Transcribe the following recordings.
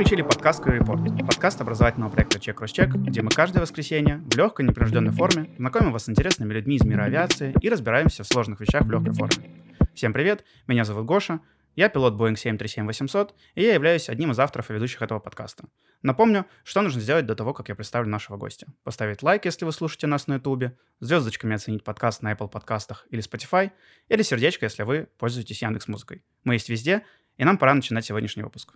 Включили подкаст Crew Report, подкаст образовательного проекта Cross Check, где мы каждое воскресенье в легкой, непринужденной форме знакомим вас с интересными людьми из мира авиации и разбираемся в сложных вещах в легкой форме. Всем привет, меня зовут Гоша, я пилот Boeing 737-800, и я являюсь одним из авторов и ведущих этого подкаста. Напомню, что нужно сделать до того, как я представлю нашего гостя. Поставить лайк, если вы слушаете нас на YouTube, звездочками оценить подкаст на Apple подкастах или Spotify, или сердечко, если вы пользуетесь Яндекс Музыкой. Мы есть везде, и нам пора начинать сегодняшний выпуск.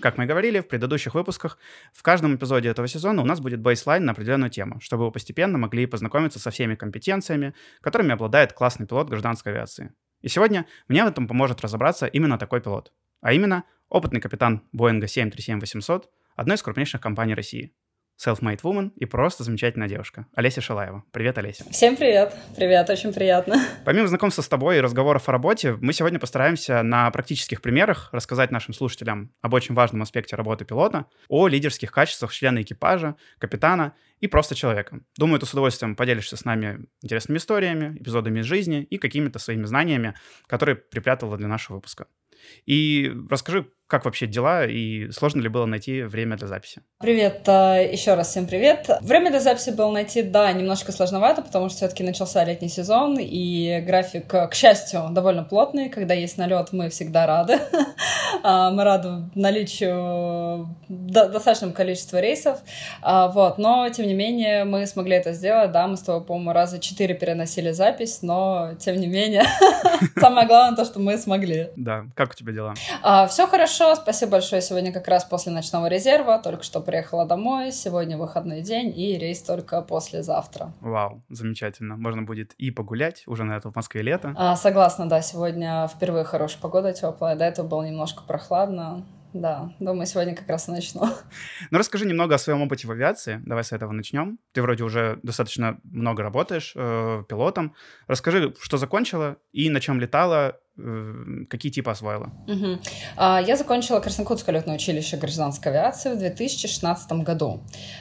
Как мы и говорили в предыдущих выпусках, в каждом эпизоде этого сезона у нас будет бейслайн на определенную тему, чтобы вы постепенно могли познакомиться со всеми компетенциями, которыми обладает классный пилот гражданской авиации. И сегодня мне в этом поможет разобраться именно такой пилот, а именно опытный капитан Боинга 737-800, одной из крупнейших компаний России – self-made woman и просто замечательная девушка. Олеся Шалаева. Привет, Олеся. Всем привет. Привет, очень приятно. Помимо знакомства с тобой и разговоров о работе, мы сегодня постараемся на практических примерах рассказать нашим слушателям об очень важном аспекте работы пилота, о лидерских качествах члена экипажа, капитана и просто человека. Думаю, ты с удовольствием поделишься с нами интересными историями, эпизодами из жизни и какими-то своими знаниями, которые припрятала для нашего выпуска. И расскажи, как вообще дела и сложно ли было найти время для записи? Привет, э, еще раз всем привет. Время для записи было найти, да, немножко сложновато, потому что все-таки начался летний сезон, и график, к счастью, довольно плотный. Когда есть налет, мы всегда рады. А, мы рады наличию достаточного количества рейсов. А, вот, но, тем не менее, мы смогли это сделать. Да, мы с тобой, по-моему, раза четыре переносили запись, но, тем не менее, самое главное то, что мы смогли. Да, как у тебя дела? А, Все хорошо хорошо, спасибо большое. Сегодня как раз после ночного резерва, только что приехала домой. Сегодня выходной день и рейс только послезавтра. Вау, замечательно. Можно будет и погулять, уже на это в Москве лето. А, согласна, да, сегодня впервые хорошая погода, теплая. До этого было немножко прохладно. Да, думаю, сегодня как раз и начну. Ну, расскажи немного о своем опыте в авиации. Давай с этого начнем. Ты вроде уже достаточно много работаешь э, пилотом. Расскажи, что закончила и на чем летала, какие типы освоила? Угу. Я закончила Краснокутское летное училище гражданской авиации в 2016 году.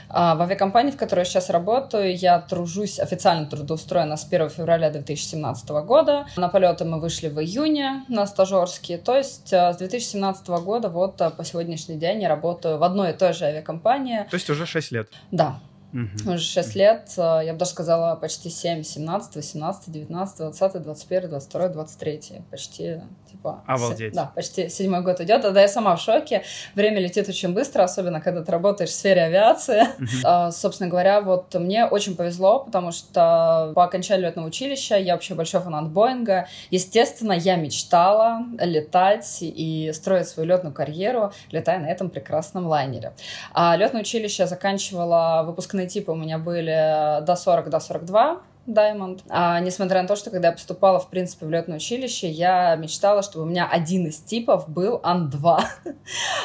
А, в авиакомпании, в которой я сейчас работаю, я тружусь официально трудоустроена с 1 февраля 2017 года. На полеты мы вышли в июне на стажерские. То есть а, с 2017 года вот по сегодняшний день я работаю в одной и той же авиакомпании. То есть уже 6 лет? Да. Угу. Уже 6 лет, э, я бы даже сказала, почти 7, 17, 18, 19, 20, 21, 22, 23. Почти, типа... Обалдеть. да, почти седьмой год идет. Да, я сама в шоке. Время летит очень быстро, особенно когда ты работаешь в сфере авиации. Угу. собственно говоря, вот мне очень повезло, потому что по окончанию летного училища я вообще большой фанат Боинга. Естественно, я мечтала летать и строить свою летную карьеру, летая на этом прекрасном лайнере. А летное училище я заканчивала выпускные типы у меня были до 40, до 42, Diamond. А, несмотря на то, что когда я поступала, в принципе, в летное училище, я мечтала, чтобы у меня один из типов был Ан-2.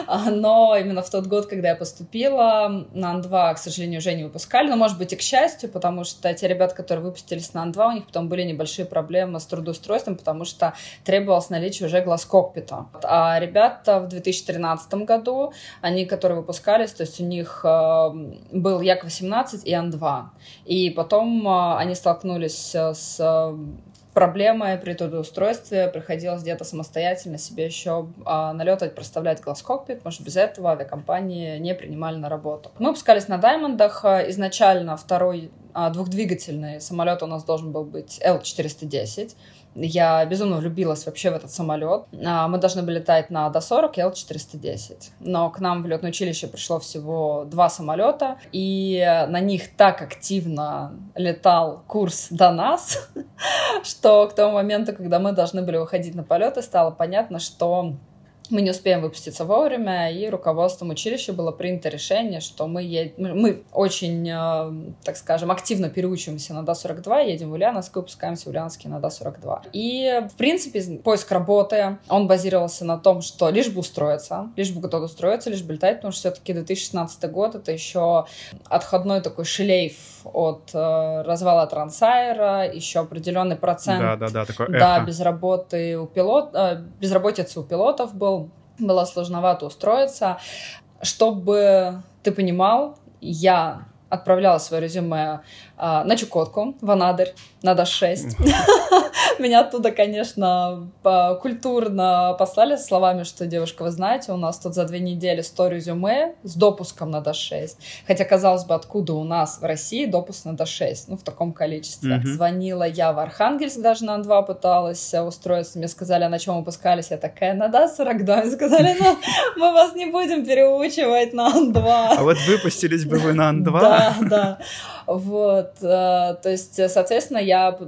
А, но именно в тот год, когда я поступила, на Ан-2, к сожалению, уже не выпускали. Но, может быть, и к счастью, потому что те ребята, которые выпустились на Ан-2, у них потом были небольшие проблемы с трудоустройством, потому что требовалось наличие уже глаз-кокпита. А ребята в 2013 году, они, которые выпускались, то есть у них э, был Як-18 и Ан-2. И потом э, они стали столкнулись э, с э, проблемой при трудоустройстве, приходилось где-то самостоятельно себе еще а, налетать, проставлять глаз-кокпит, потому что без этого авиакомпании не принимали на работу. Мы выпускались на Даймондах. Изначально второй а, двухдвигательный самолет у нас должен был быть L-410. Я безумно влюбилась вообще в этот самолет. А, мы должны были летать на До-40 и Л-410. Но к нам в летное училище пришло всего два самолета, и на них так активно летал курс до нас, что к тому моменту, когда мы должны были выходить на полеты, стало понятно, что мы не успеем выпуститься вовремя, и руководством училища было принято решение, что мы, ед... мы очень, э, так скажем, активно переучиваемся на ДА-42, едем в Ульяновск и выпускаемся в Ульяновске на ДА-42. И, в принципе, поиск работы, он базировался на том, что лишь бы устроиться, лишь бы кто-то устроиться, лишь бы летать, потому что все-таки 2016 год — это еще отходной такой шлейф от э, развала Трансайра, еще определенный процент да, да, да, такой да, без работы у пилот, э, безработицы у пилотов был, было сложновато устроиться. Чтобы ты понимал, я отправляла свое резюме на Чукотку, в Анадырь, на ДАШ-6. Меня оттуда, конечно, культурно послали словами, что, девушка, вы знаете, у нас тут за две недели 100 резюме с допуском на ДАШ-6. Хотя, казалось бы, откуда у нас в России допуск на ДАШ-6? Ну, в таком количестве. Звонила я в Архангельск, даже на Ан-2 пыталась устроиться. Мне сказали, а на чем выпускались? Я такая, на ДА-42. Мне сказали, ну, мы вас не будем переучивать на Ан-2. А вот выпустились бы вы на Ан-2? Да, да. Вот, э, то есть, соответственно, я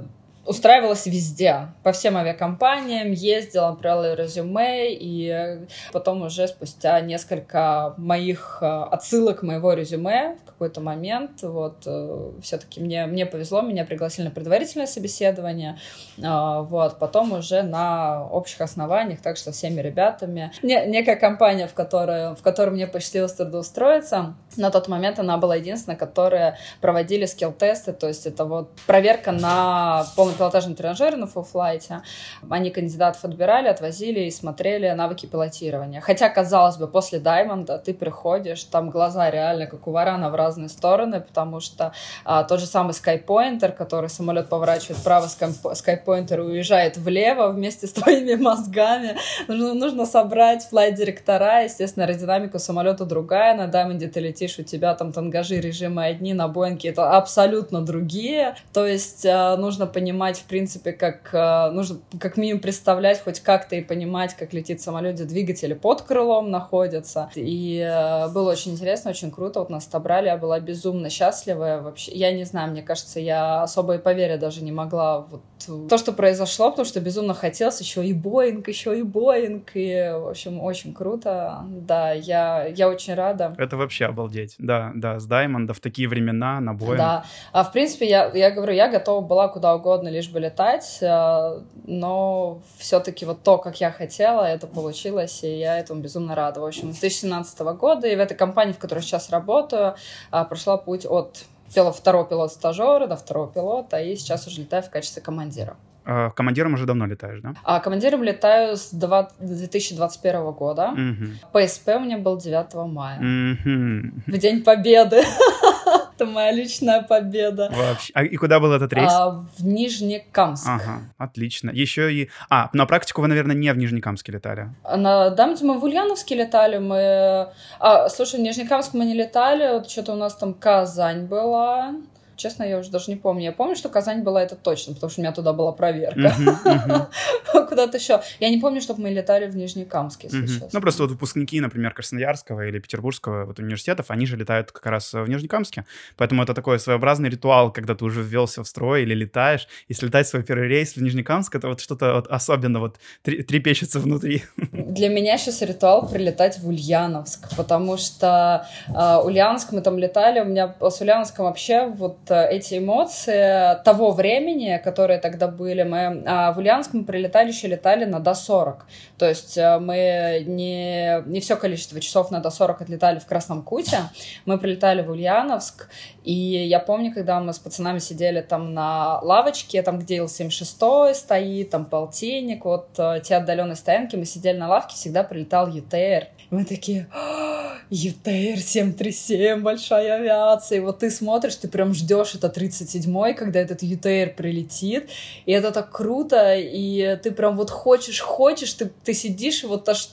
устраивалась везде, по всем авиакомпаниям, ездила, отправляла резюме, и потом уже спустя несколько моих э, отсылок моего резюме в какой-то момент, вот, э, все-таки мне, мне повезло, меня пригласили на предварительное собеседование, э, вот, потом уже на общих основаниях, также со всеми ребятами. Не, некая компания, в которой, в которой мне посчастливилось трудоустроиться, на тот момент она была единственная, которая проводили скилл-тесты, то есть это вот проверка на полный пилотажные тренажеры на фулфлайте. Они кандидатов отбирали, отвозили и смотрели навыки пилотирования. Хотя, казалось бы, после Даймонда ты приходишь, там глаза реально как у варана в разные стороны, потому что а, тот же самый скайпоинтер, который самолет поворачивает вправо, скайпоинтер уезжает влево вместе с твоими мозгами. Нужно, нужно собрать флайт-директора, естественно, аэродинамика самолета другая, на Даймонде ты летишь, у тебя там тангажи режимы одни, на Боинге это абсолютно другие. То есть а, нужно понимать, понимать, в принципе, как э, нужно как минимум представлять хоть как-то и понимать, как летит самолет, где двигатели под крылом находятся. И э, было очень интересно, очень круто. Вот нас отобрали, я была безумно счастлива. Вообще, я не знаю, мне кажется, я особо и поверить даже не могла вот то, что произошло, потому что безумно хотелось еще и Боинг, еще и Боинг, и, в общем, очень круто. Да, я, я очень рада. Это вообще обалдеть. Да, да, с Даймонда в такие времена на Боинг. Да, а в принципе, я, я говорю, я готова была куда угодно лишь бы летать, э, но все-таки вот то, как я хотела, это получилось, и я этому безумно рада. В общем, с 2017 года и в этой компании, в которой сейчас работаю, э, прошла путь от второго пилота-стажера до второго пилота, и сейчас уже летаю в качестве командира. А, командиром уже давно летаешь, да? А командиром летаю с 2021 года. Угу. ПСП у меня был 9 мая. Угу. В День Победы. Это моя личная победа. Вообще. А и куда был этот рейс? А, в Нижнекамск. Ага, отлично. Еще и... А, на практику вы, наверное, не в Нижнекамске летали? На Дамте мы в Ульяновске летали. Мы... А, слушай, в Нижнекамск мы не летали. Вот что-то у нас там Казань была. Честно, я уже даже не помню. Я помню, что Казань была это точно, потому что у меня туда была проверка. Куда-то еще. Я не помню, чтобы мы летали в Нижнекамск, если честно. Ну, просто вот выпускники, например, Красноярского или Петербургского вот, университетов, они же летают как раз в Нижнекамске. Поэтому это такой своеобразный ритуал, когда ты уже ввелся в строй или летаешь. Если летать свой первый рейс в Нижнекамск, это вот что-то вот особенно вот трепещется внутри. Для меня сейчас ритуал прилетать в Ульяновск, потому что э, Ульяновск мы там летали, у меня с Ульяновском вообще вот Э, эти эмоции того времени, которые тогда были. Мы а в Ульяновск мы прилетали еще летали на До-40. То есть э, мы не, не все количество часов на До-40 отлетали в Красном Куте. Мы прилетали в Ульяновск. И я помню, когда мы с пацанами сидели там на лавочке, там где Ил-76 стоит, там полтинник, вот э, те отдаленные стоянки, мы сидели на лавке, всегда прилетал ЮТР. Мы такие, ЮТР 737, большая авиация. И вот ты смотришь, ты прям ждешь это 37-й, когда этот ЮТР прилетит. И это так круто, и ты прям вот хочешь, хочешь, ты, ты сидишь, и вот аж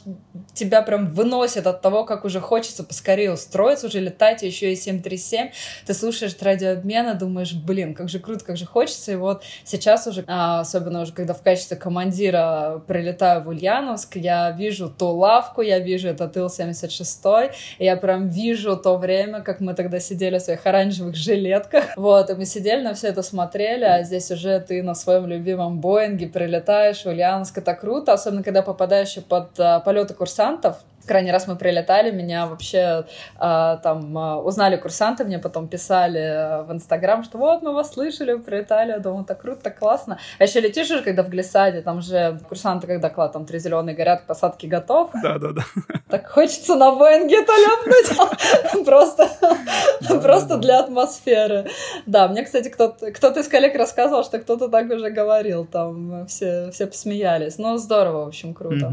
тебя прям выносит от того, как уже хочется поскорее устроиться, уже летать, еще и 737. Ты слушаешь радиообмена, думаешь, блин, как же круто, как же хочется. И вот сейчас уже, а, особенно уже когда в качестве командира прилетаю в Ульяновск, я вижу ту лавку, я вижу этот Ил-76, и я прям вижу то время, как мы тогда сидели в своих оранжевых жилетках. Вот, и мы сидели на все это смотрели, а здесь уже ты на своем любимом Боинге прилетаешь в Ульяновск. Это круто, особенно когда попадаешь под а, полеты курсантов. Крайний раз мы прилетали, меня вообще э, там э, узнали курсанты, мне потом писали в Инстаграм, что вот мы вас слышали, прилетали, я думаю, так круто, так классно. А еще летишь уже, когда в глиссаде, там же курсанты, когда клад, там три зеленые горят, посадки готов. Да, да, да. Так хочется на Боинге это ляпнуть. Просто, просто для атмосферы. Да, мне, кстати, кто-то кто из коллег рассказывал, что кто-то так уже говорил, там все, все посмеялись. Ну, здорово, в общем, круто.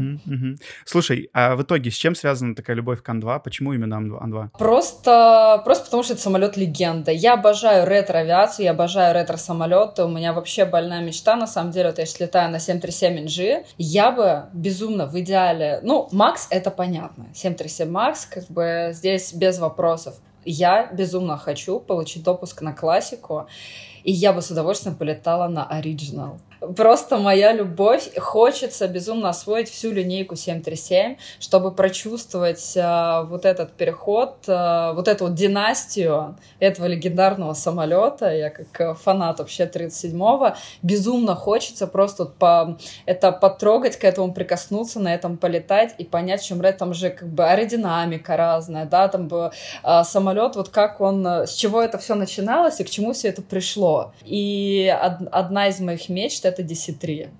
Слушай, а в итоге чем связана такая любовь к Ан-2? Почему именно Ан-2? Просто, просто потому что это самолет легенда. Я обожаю ретро-авиацию, я обожаю ретро-самолеты. У меня вообще больная мечта, на самом деле, вот я сейчас летаю на 737NG, я бы безумно в идеале... Ну, Макс — это понятно. 737 Макс, как бы здесь без вопросов. Я безумно хочу получить допуск на классику, и я бы с удовольствием полетала на оригинал просто моя любовь. Хочется безумно освоить всю линейку 737, чтобы прочувствовать э, вот этот переход, э, вот эту вот династию этого легендарного самолета. Я как фанат вообще 37-го. Безумно хочется просто по, это потрогать, к этому прикоснуться, на этом полетать и понять, чем это там же как бы аэродинамика разная, да, там бы э, самолет, вот как он, с чего это все начиналось и к чему все это пришло. И од, одна из моих мечт это DC-3.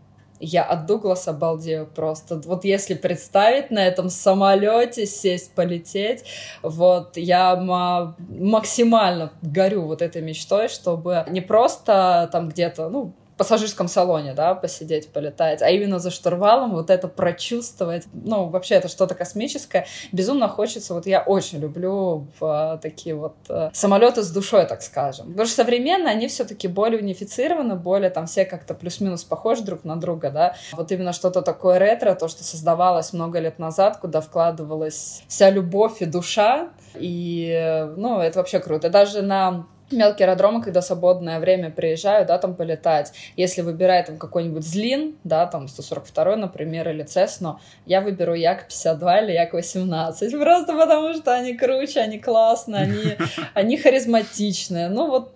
Я от Дугласа балдею просто. Вот если представить на этом самолете, сесть, полететь, вот я максимально горю вот этой мечтой, чтобы не просто там где-то, ну, пассажирском салоне, да, посидеть, полетать, а именно за штурвалом вот это прочувствовать. Ну, вообще это что-то космическое. Безумно хочется, вот я очень люблю в, такие вот э, самолеты с душой, так скажем. Потому что современные, они все-таки более унифицированы, более там все как-то плюс-минус похожи друг на друга, да. Вот именно что-то такое ретро, то, что создавалось много лет назад, куда вкладывалась вся любовь и душа, и, э, ну, это вообще круто. Даже на мелкие аэродромы, когда свободное время приезжаю, да, там полетать. Если выбирать там какой-нибудь Злин, да, там 142, например, или Цесну, я выберу Як-52 или Як-18, просто потому что они круче, они классные, они, они харизматичные. Ну, вот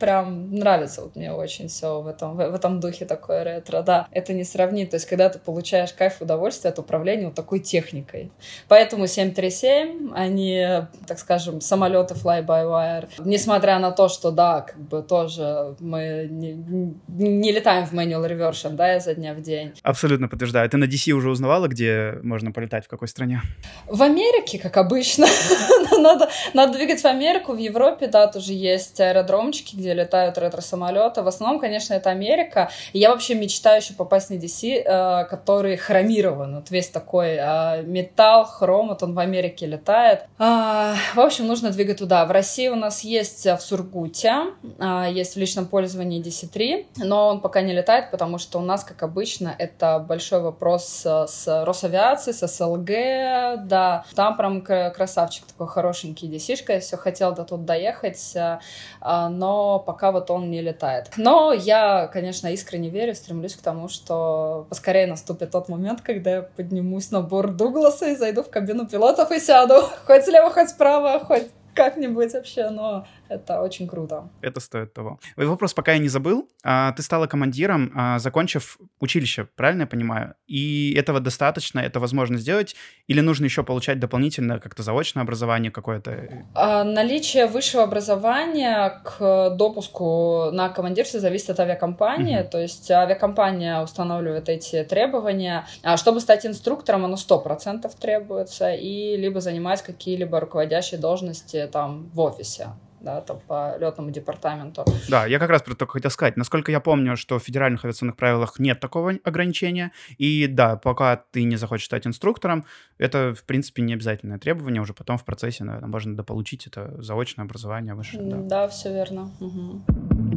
прям нравится вот мне очень все в этом, в, в этом духе такое ретро, да. Это не сравнить, то есть когда ты получаешь кайф удовольствие от управления вот такой техникой. Поэтому 737, они, так скажем, самолеты fly-by-wire, несмотря на то, что, да, как бы тоже мы не, не летаем в manual reversion, да, изо дня в день. Абсолютно подтверждаю. Ты на DC уже узнавала, где можно полетать, в какой стране? В Америке, как обычно. надо, надо двигать в Америку, в Европе, да, тоже есть аэродромчики, где летают ретро-самолеты. В основном, конечно, это Америка. И я вообще мечтаю еще попасть на DC, э, который хромирован. Вот весь такой э, металл, хром, вот он в Америке летает. Э, в общем, нужно двигать туда. В России у нас есть в Сургуте, а, есть в личном пользовании DC-3, но он пока не летает, потому что у нас, как обычно, это большой вопрос с Росавиацией, с СЛГ, да, там прям красавчик такой хорошенький DC-шка, я все хотел до тут доехать, а, но пока вот он не летает. Но я, конечно, искренне верю, стремлюсь к тому, что поскорее наступит тот момент, когда я поднимусь на борт Дугласа и зайду в кабину пилотов и сяду, хоть слева, хоть справа, хоть как-нибудь вообще, но это очень круто. Это стоит того. Вопрос пока я не забыл. А, ты стала командиром, а, закончив училище, правильно я понимаю? И этого достаточно, это возможно сделать? Или нужно еще получать дополнительно как-то заочное образование какое-то? А, наличие высшего образования к допуску на командирство зависит от авиакомпании. Угу. То есть авиакомпания устанавливает эти требования. Чтобы стать инструктором, оно 100% требуется. И либо занимать какие-либо руководящие должности там в офисе да, там по летному департаменту. Да, я как раз про только хотел сказать. Насколько я помню, что в федеральных авиационных правилах нет такого ограничения. И да, пока ты не захочешь стать инструктором, это, в принципе, не обязательное требование. Уже потом в процессе, наверное, можно дополучить это заочное образование выше. Да, да все верно. Угу.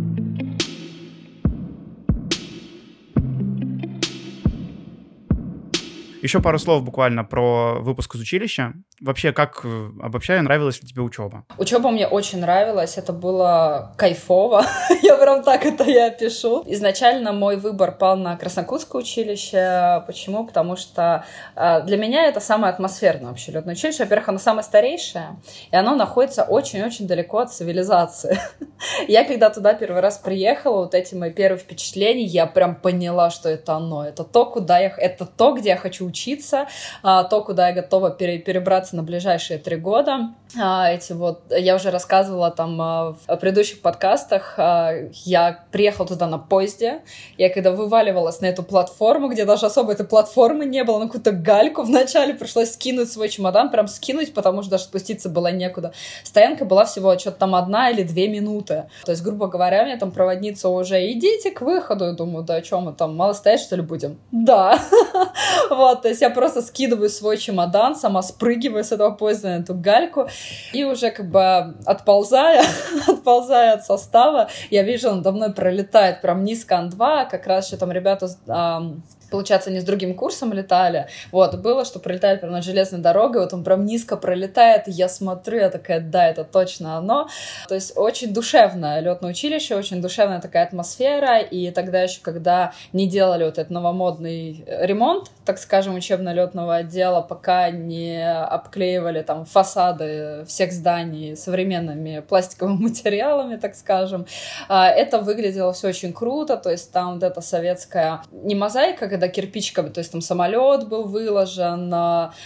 Еще пару слов буквально про выпуск из училища. Вообще, как, э, обобщаю, нравилась ли тебе учеба? Учеба мне очень нравилась, это было кайфово. я прям так это я пишу. Изначально мой выбор пал на Краснокутское училище. Почему? Потому что э, для меня это самое атмосферное вообще летное училище. Во-первых, оно самое старейшее, и оно находится очень-очень далеко от цивилизации. я когда туда первый раз приехала, вот эти мои первые впечатления, я прям поняла, что это оно. Это то, куда я... Это то, где я хочу учиться, а, то, куда я готова пере, перебраться на ближайшие три года. А, эти вот, я уже рассказывала там а, в предыдущих подкастах, я приехала туда на поезде, я когда вываливалась на эту платформу, где даже особо этой платформы не было, на какую-то гальку вначале пришлось скинуть свой чемодан, прям скинуть, потому что даже спуститься было некуда. Стоянка была всего что-то там одна или две минуты. То есть, грубо говоря, мне там проводница уже, идите к выходу, я думаю, да о чем мы там, мало стоять, что ли, будем? Да. вот, то есть я просто скидываю свой чемодан, сама спрыгиваю с этого поезда на эту гальку, и уже как бы отползая, отползая от состава, я вижу, он давно пролетает прям низко Ан-2, как раз еще там ребята получается, они с другим курсом летали. Вот, было, что пролетает прямо над железной дорогой, вот он прям низко пролетает, и я смотрю, я такая, да, это точно оно. То есть очень душевное летное училище, очень душевная такая атмосфера, и тогда еще, когда не делали вот этот новомодный ремонт, так скажем, учебно-летного отдела, пока не обклеивали там фасады всех зданий современными пластиковыми материалами, так скажем, а, это выглядело все очень круто, то есть там вот эта советская не мозаика, когда кирпичиками, то есть там самолет был выложен,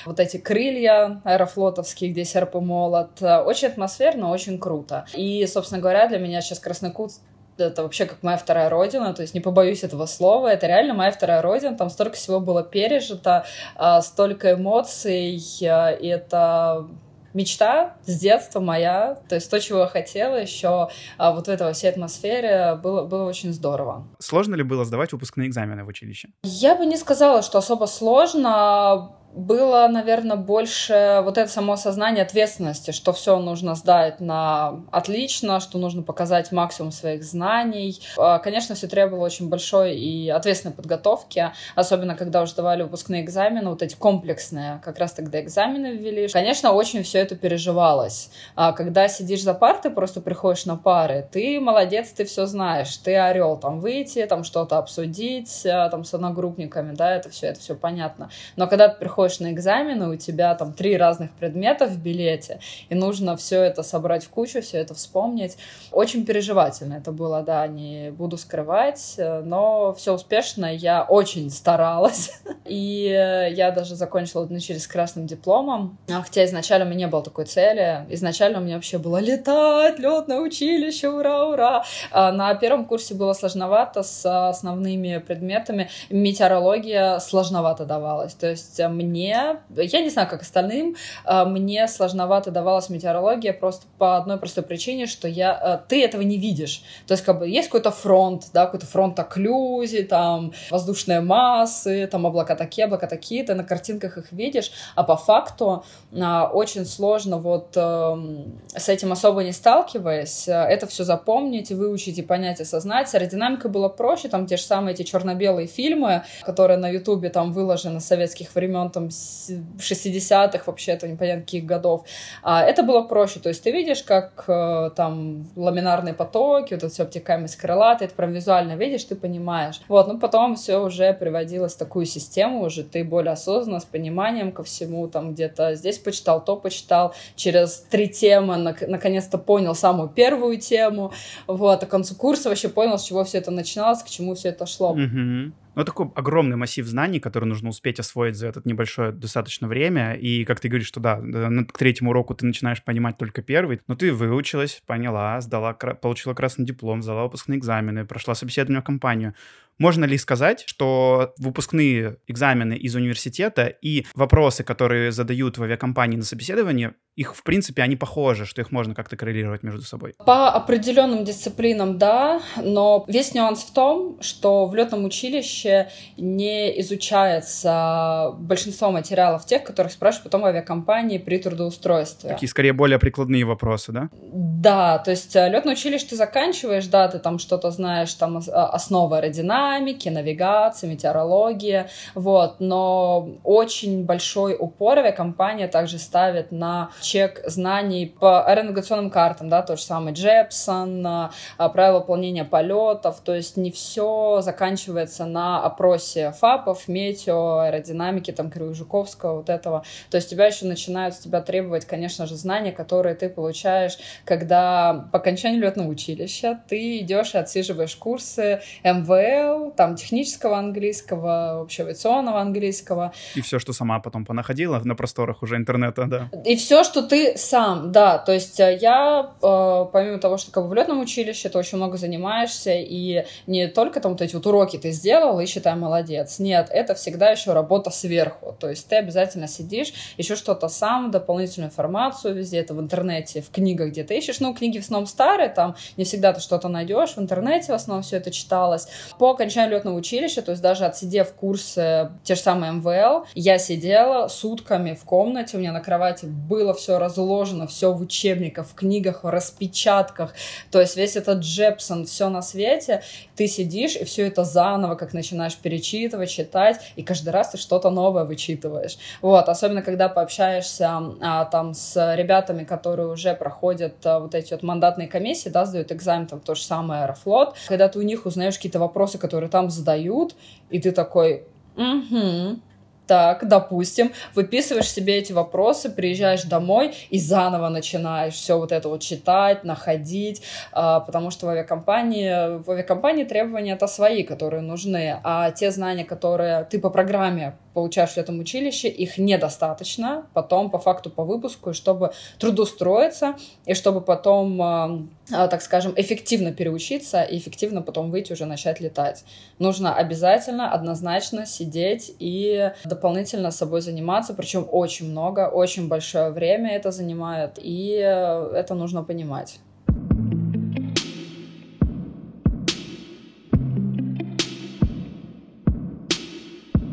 вот эти крылья аэрофлотовские, где серп и молот. Очень атмосферно, очень круто. И, собственно говоря, для меня сейчас Краснокут это вообще как моя вторая родина, то есть не побоюсь этого слова, это реально моя вторая родина, там столько всего было пережито, а, столько эмоций, а, и это мечта с детства моя, то есть то, чего я хотела еще а вот в этой всей атмосфере было, было очень здорово. Сложно ли было сдавать выпускные экзамены в училище? Я бы не сказала, что особо сложно было, наверное, больше вот это само сознание ответственности, что все нужно сдать на отлично, что нужно показать максимум своих знаний. А, конечно, все требовало очень большой и ответственной подготовки, особенно когда уже давали выпускные экзамены, вот эти комплексные, как раз тогда экзамены ввели. Конечно, очень все это переживалось. А когда сидишь за партой, просто приходишь на пары, ты молодец, ты все знаешь, ты орел, там выйти, там что-то обсудить, а, там с одногруппниками, да, это все, это все понятно. Но когда ты приходишь приходишь на экзамены, у тебя там три разных предмета в билете, и нужно все это собрать в кучу, все это вспомнить. Очень переживательно это было, да, не буду скрывать, но все успешно, я очень старалась, и я даже закончила вначале с красным дипломом, хотя изначально у меня не было такой цели, изначально у меня вообще было летать, летное училище, ура, ура. А на первом курсе было сложновато с основными предметами, метеорология сложновато давалась, то есть мне мне, я не знаю, как остальным, а, мне сложновато давалась метеорология просто по одной простой причине, что я, а, ты этого не видишь. То есть, как бы, есть какой-то фронт, да, какой-то фронт окклюзий, там, воздушные массы, там, облака такие, облака такие, ты на картинках их видишь, а по факту а, очень сложно вот эм, с этим особо не сталкиваясь, это все запомнить, выучить и понять, осознать. Аэродинамика была проще, там те же самые эти черно-белые фильмы, которые на Ютубе там выложены советских времен, там, 60-х, вообще, это непонятно каких годов. А это было проще, то есть ты видишь, как э, там ламинарные потоки, вот это все обтекаемость крыла, ты это прям визуально видишь, ты понимаешь. Вот, ну потом все уже приводилось в такую систему, уже ты более осознанно, с пониманием ко всему, там где-то здесь почитал, то почитал, через три темы наконец-то понял самую первую тему, вот, а к концу курса вообще понял, с чего все это начиналось, к чему все это шло. Mm-hmm. Ну, такой огромный массив знаний, который нужно успеть освоить за это небольшое достаточно время. И, как ты говоришь, что да, к третьему уроку ты начинаешь понимать только первый, но ты выучилась, поняла, сдала, получила красный диплом, сдала выпускные экзамены, прошла собеседование в компанию. Можно ли сказать, что выпускные экзамены из университета и вопросы, которые задают в авиакомпании на собеседовании, их, в принципе, они похожи, что их можно как-то коррелировать между собой? По определенным дисциплинам, да, но весь нюанс в том, что в летном училище не изучается большинство материалов тех, которых спрашивают потом в авиакомпании при трудоустройстве. Такие, скорее, более прикладные вопросы, да? Да, то есть э, летное училище ты заканчиваешь, да, ты там что-то знаешь, там основы аэродинамики, аэродинамики, навигации, метеорологии, вот, но очень большой упор авиакомпания также ставит на чек знаний по аэронавигационным картам, да, то же самое Джепсон, а, правила выполнения полетов, то есть не все заканчивается на опросе ФАПов, метео, аэродинамики, там, Кривой-Жуковского, вот этого, то есть тебя еще начинают с тебя требовать, конечно же, знания, которые ты получаешь, когда по окончанию летного училища ты идешь и отсиживаешь курсы МВЛ, там технического английского, вообще авиационного английского. И все, что сама потом понаходила на просторах уже интернета, да. И все, что ты сам, да. То есть э, я, э, помимо того, что как бы в летном училище ты очень много занимаешься, и не только там вот эти вот уроки ты сделал и считай молодец. Нет, это всегда еще работа сверху. То есть ты обязательно сидишь, еще что-то сам, дополнительную информацию везде, это в интернете, в книгах где-то ищешь. Ну, книги в основном старые, там не всегда ты что-то найдешь, в интернете в основном все это читалось. По окончания летного училища, то есть даже отсидев курсы те же самые МВЛ, я сидела сутками в комнате, у меня на кровати было все разложено, все в учебниках, в книгах, в распечатках, то есть весь этот Джепсон, все на свете, ты сидишь и все это заново, как начинаешь перечитывать, читать, и каждый раз ты что-то новое вычитываешь. Вот, особенно когда пообщаешься а, там с ребятами, которые уже проходят а, вот эти вот мандатные комиссии, да, сдают экзамен, там то же самое Аэрофлот, когда ты у них узнаешь какие-то вопросы, которые там задают, и ты такой, угу, так, допустим, выписываешь себе эти вопросы, приезжаешь домой и заново начинаешь все вот это вот читать, находить, а, потому что в авиакомпании, в авиакомпании требования это свои, которые нужны, а те знания, которые ты по программе получаешь в этом училище, их недостаточно потом по факту по выпуску, чтобы трудоустроиться и чтобы потом, а, а, так скажем, эффективно переучиться и эффективно потом выйти уже начать летать. Нужно обязательно, однозначно сидеть и дополнительно собой заниматься, причем очень много, очень большое время это занимает, и э, это нужно понимать.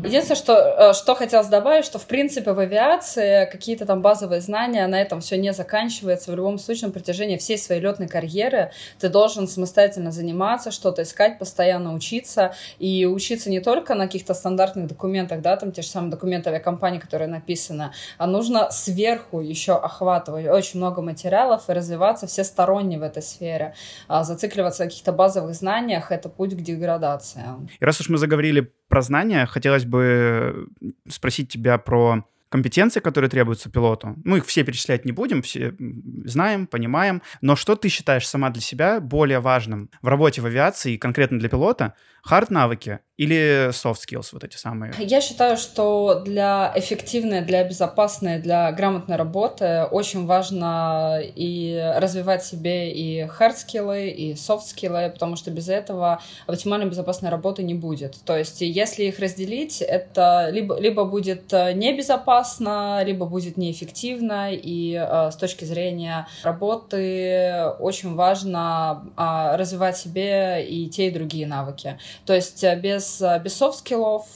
Единственное, что, э, что хотелось добавить, что, в принципе, в авиации какие-то там базовые знания, на этом все не заканчивается. В любом случае, на протяжении всей своей летной карьеры ты должен самостоятельно заниматься, что-то искать, постоянно учиться. И учиться не только на каких-то стандартных документах, да, там те же самые документы авиакомпании, которые написаны, а нужно сверху еще охватывать очень много материалов и развиваться всесторонне в этой сфере. А зацикливаться на каких-то базовых знаниях — это путь к деградации. И раз уж мы заговорили про знания, хотелось бы спросить тебя про компетенции, которые требуются пилоту. Мы их все перечислять не будем, все знаем, понимаем. Но что ты считаешь сама для себя более важным в работе в авиации, конкретно для пилота, хард-навыки или soft skills, вот эти самые? Я считаю, что для эффективной, для безопасной, для грамотной работы очень важно и развивать себе и hard-скиллы, и soft-скиллы, потому что без этого оптимально безопасной работы не будет. То есть, если их разделить, это либо, либо будет небезопасно, либо будет неэффективно, и э, с точки зрения работы очень важно э, развивать себе и те, и другие навыки. То есть э, без, э, без soft skill ов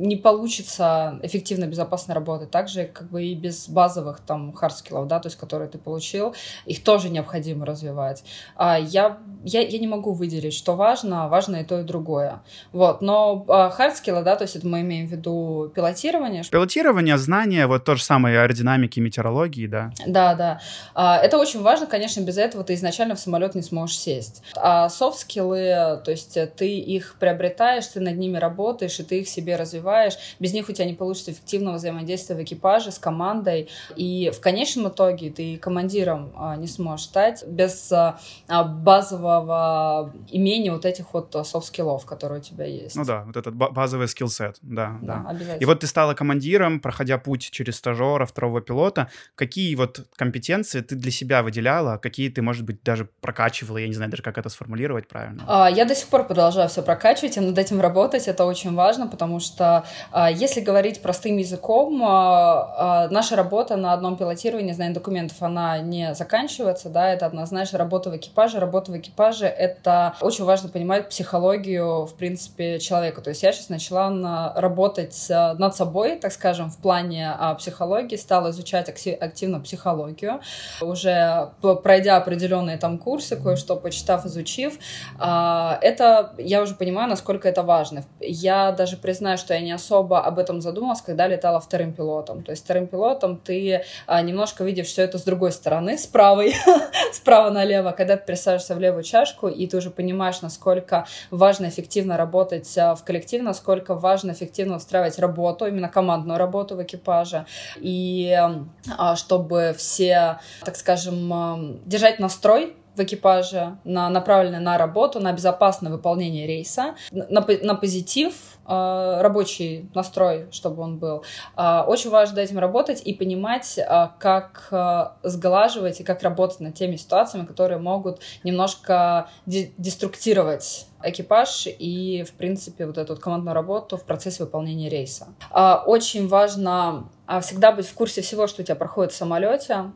не получится эффективно, безопасно работать. Также как бы и без базовых там hard skill ов, да, то есть которые ты получил, их тоже необходимо развивать. А я, я, я не могу выделить, что важно, важно и то, и другое. Вот, но hard skill ы, да, то есть это мы имеем в виду пилотирование. Пилотирование, знания, вот то же самое аэродинамики, метеорологии, да. Да, да. А, это очень важно, конечно, без этого ты изначально в самолет не сможешь сесть. А soft skill ы, то есть ты их приобретаешь, ты над ними работаешь, и ты их себе развиваешь развиваешь, без них у тебя не получится эффективного взаимодействия в экипаже с командой, и в конечном итоге ты командиром а, не сможешь стать без а, а базового имения вот этих вот soft skill ов, которые у тебя есть. Ну да, вот этот базовый skill set, да, да. да. Обязательно. И вот ты стала командиром, проходя путь через стажера, второго пилота. Какие вот компетенции ты для себя выделяла, какие ты, может быть, даже прокачивала, я не знаю даже, как это сформулировать правильно? Я до сих пор продолжаю все прокачивать и над этим работать, это очень важно, потому что а, если говорить простым языком, а, а, наша работа на одном пилотировании, знание документов, она не заканчивается, да, это однозначно работа в экипаже. Работа в экипаже — это очень важно понимать психологию, в принципе, человека. То есть я сейчас начала работать над собой, так скажем, в плане психологии, стала изучать активно психологию, уже пройдя определенные там курсы, кое-что почитав, изучив, это я уже понимаю, насколько это важно. Я даже признаю, что я не особо об этом задумалась, когда летала вторым пилотом. То есть вторым пилотом ты а, немножко видишь все это с другой стороны, с правой, справа налево, когда ты присаживаешься в левую чашку, и ты уже понимаешь, насколько важно эффективно работать а, в коллективе, насколько важно эффективно устраивать работу, именно командную работу в экипаже, и а, чтобы все, так скажем, а, держать настрой в экипаже, на, направленный на работу, на безопасное выполнение рейса, на, на позитив, рабочий настрой, чтобы он был. Э, очень важно этим работать и понимать, э, как э, сглаживать и как работать над теми ситуациями, которые могут немножко де- деструктировать экипаж и, в принципе, вот эту командную работу в процессе выполнения рейса. Очень важно всегда быть в курсе всего, что у тебя проходит в самолете,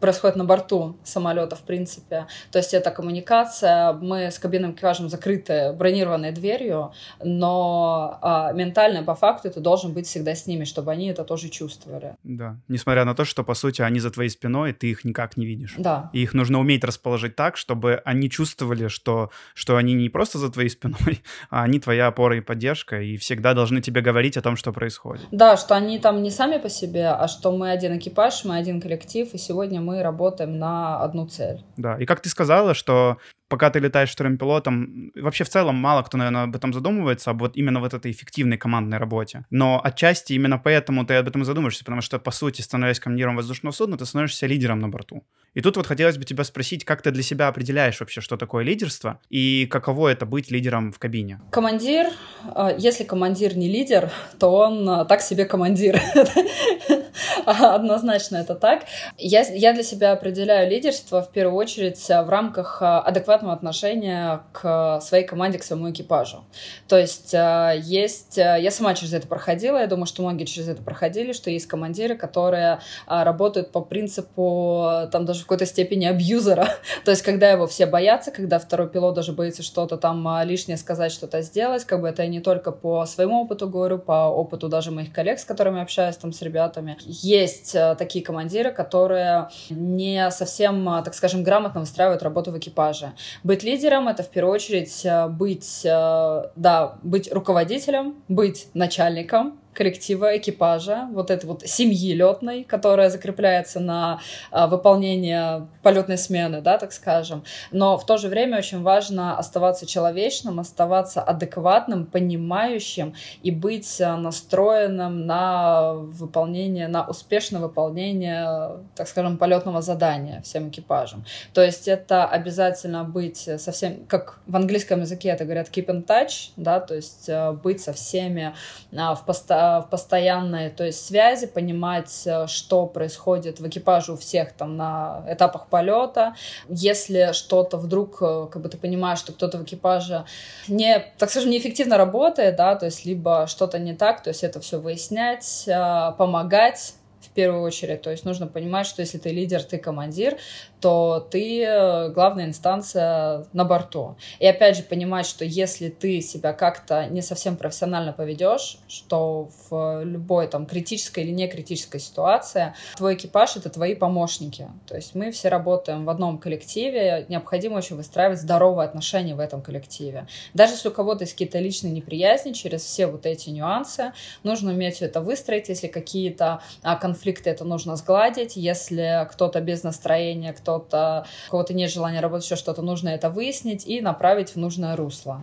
происходит на борту самолета, в принципе. То есть это коммуникация, мы с кабинным экипажем закрыты бронированной дверью, но а, ментально, по факту, ты должен быть всегда с ними, чтобы они это тоже чувствовали. Да, несмотря на то, что, по сути, они за твоей спиной, ты их никак не видишь. Да. И их нужно уметь расположить так, чтобы они чувствовали, что, что они не просто за твоей спиной, а они твоя опора и поддержка, и всегда должны тебе говорить о том, что происходит. Да, что они там не сами по себе, а что мы один экипаж, мы один коллектив, и сегодня мы работаем на одну цель. Да, и как ты сказала, что пока ты летаешь вторым пилотом, вообще в целом мало кто, наверное, об этом задумывается, об вот именно вот этой эффективной командной работе. Но отчасти именно поэтому ты об этом задумаешься, потому что, по сути, становясь командиром воздушного судна, ты становишься лидером на борту. И тут вот хотелось бы тебя спросить, как ты для себя определяешь вообще, что такое лидерство, и каково это быть лидером в кабине? Командир, э, если командир не лидер, то он э, так себе командир. Однозначно это так. Я, я для себя определяю лидерство в первую очередь в рамках э, адекватного отношения к своей команде, к своему экипажу. То есть есть... Я сама через это проходила, я думаю, что многие через это проходили, что есть командиры, которые работают по принципу там даже в какой-то степени абьюзера. То есть, когда его все боятся, когда второй пилот даже боится что-то там а, лишнее сказать, что-то сделать, как бы это я не только по своему опыту говорю, по опыту даже моих коллег, с которыми общаюсь там с ребятами. Есть а, такие командиры, которые не совсем, а, так скажем, грамотно выстраивают работу в экипаже. Быть лидером — это в первую очередь быть, да, быть руководителем, быть начальником, коллектива, экипажа, вот этой вот семьи летной, которая закрепляется на а, выполнение полетной смены, да, так скажем. Но в то же время очень важно оставаться человечным, оставаться адекватным, понимающим и быть а, настроенным на выполнение, на успешное выполнение, так скажем, полетного задания всем экипажам. То есть это обязательно быть совсем, как в английском языке это говорят keep in touch, да, то есть а, быть со всеми в постоянном в постоянной то есть, связи, понимать, э, что происходит в экипаже у всех там на этапах полета. Если что-то вдруг, э, как бы ты понимаешь, что кто-то в экипаже не, так скажем, неэффективно работает, да, то есть либо что-то не так, то есть это все выяснять, э, помогать в первую очередь. То есть нужно понимать, что если ты лидер, ты командир, то ты э, главная инстанция на борту. И опять же понимать, что если ты себя как-то не совсем профессионально поведешь, что в любой там критической или не критической ситуации твой экипаж — это твои помощники. То есть мы все работаем в одном коллективе, необходимо очень выстраивать здоровые отношения в этом коллективе. Даже если у кого-то есть какие-то личные неприязни, через все вот эти нюансы нужно уметь все это выстроить. Если какие-то а, конфликты, это нужно сгладить. Если кто-то без настроения, кто кто-то, у кого-то нет желания работать, еще что-то, нужно это выяснить и направить в нужное русло.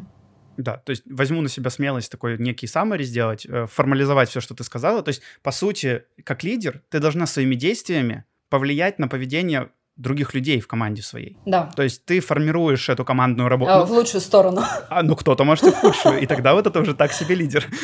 Да, то есть возьму на себя смелость такой некий саммари сделать, э, формализовать все, что ты сказала. То есть, по сути, как лидер, ты должна своими действиями повлиять на поведение других людей в команде своей. Да. То есть ты формируешь эту командную работу. А, ну, в лучшую сторону. А, ну, кто-то может и в худшую. И тогда вот это уже так себе лидер.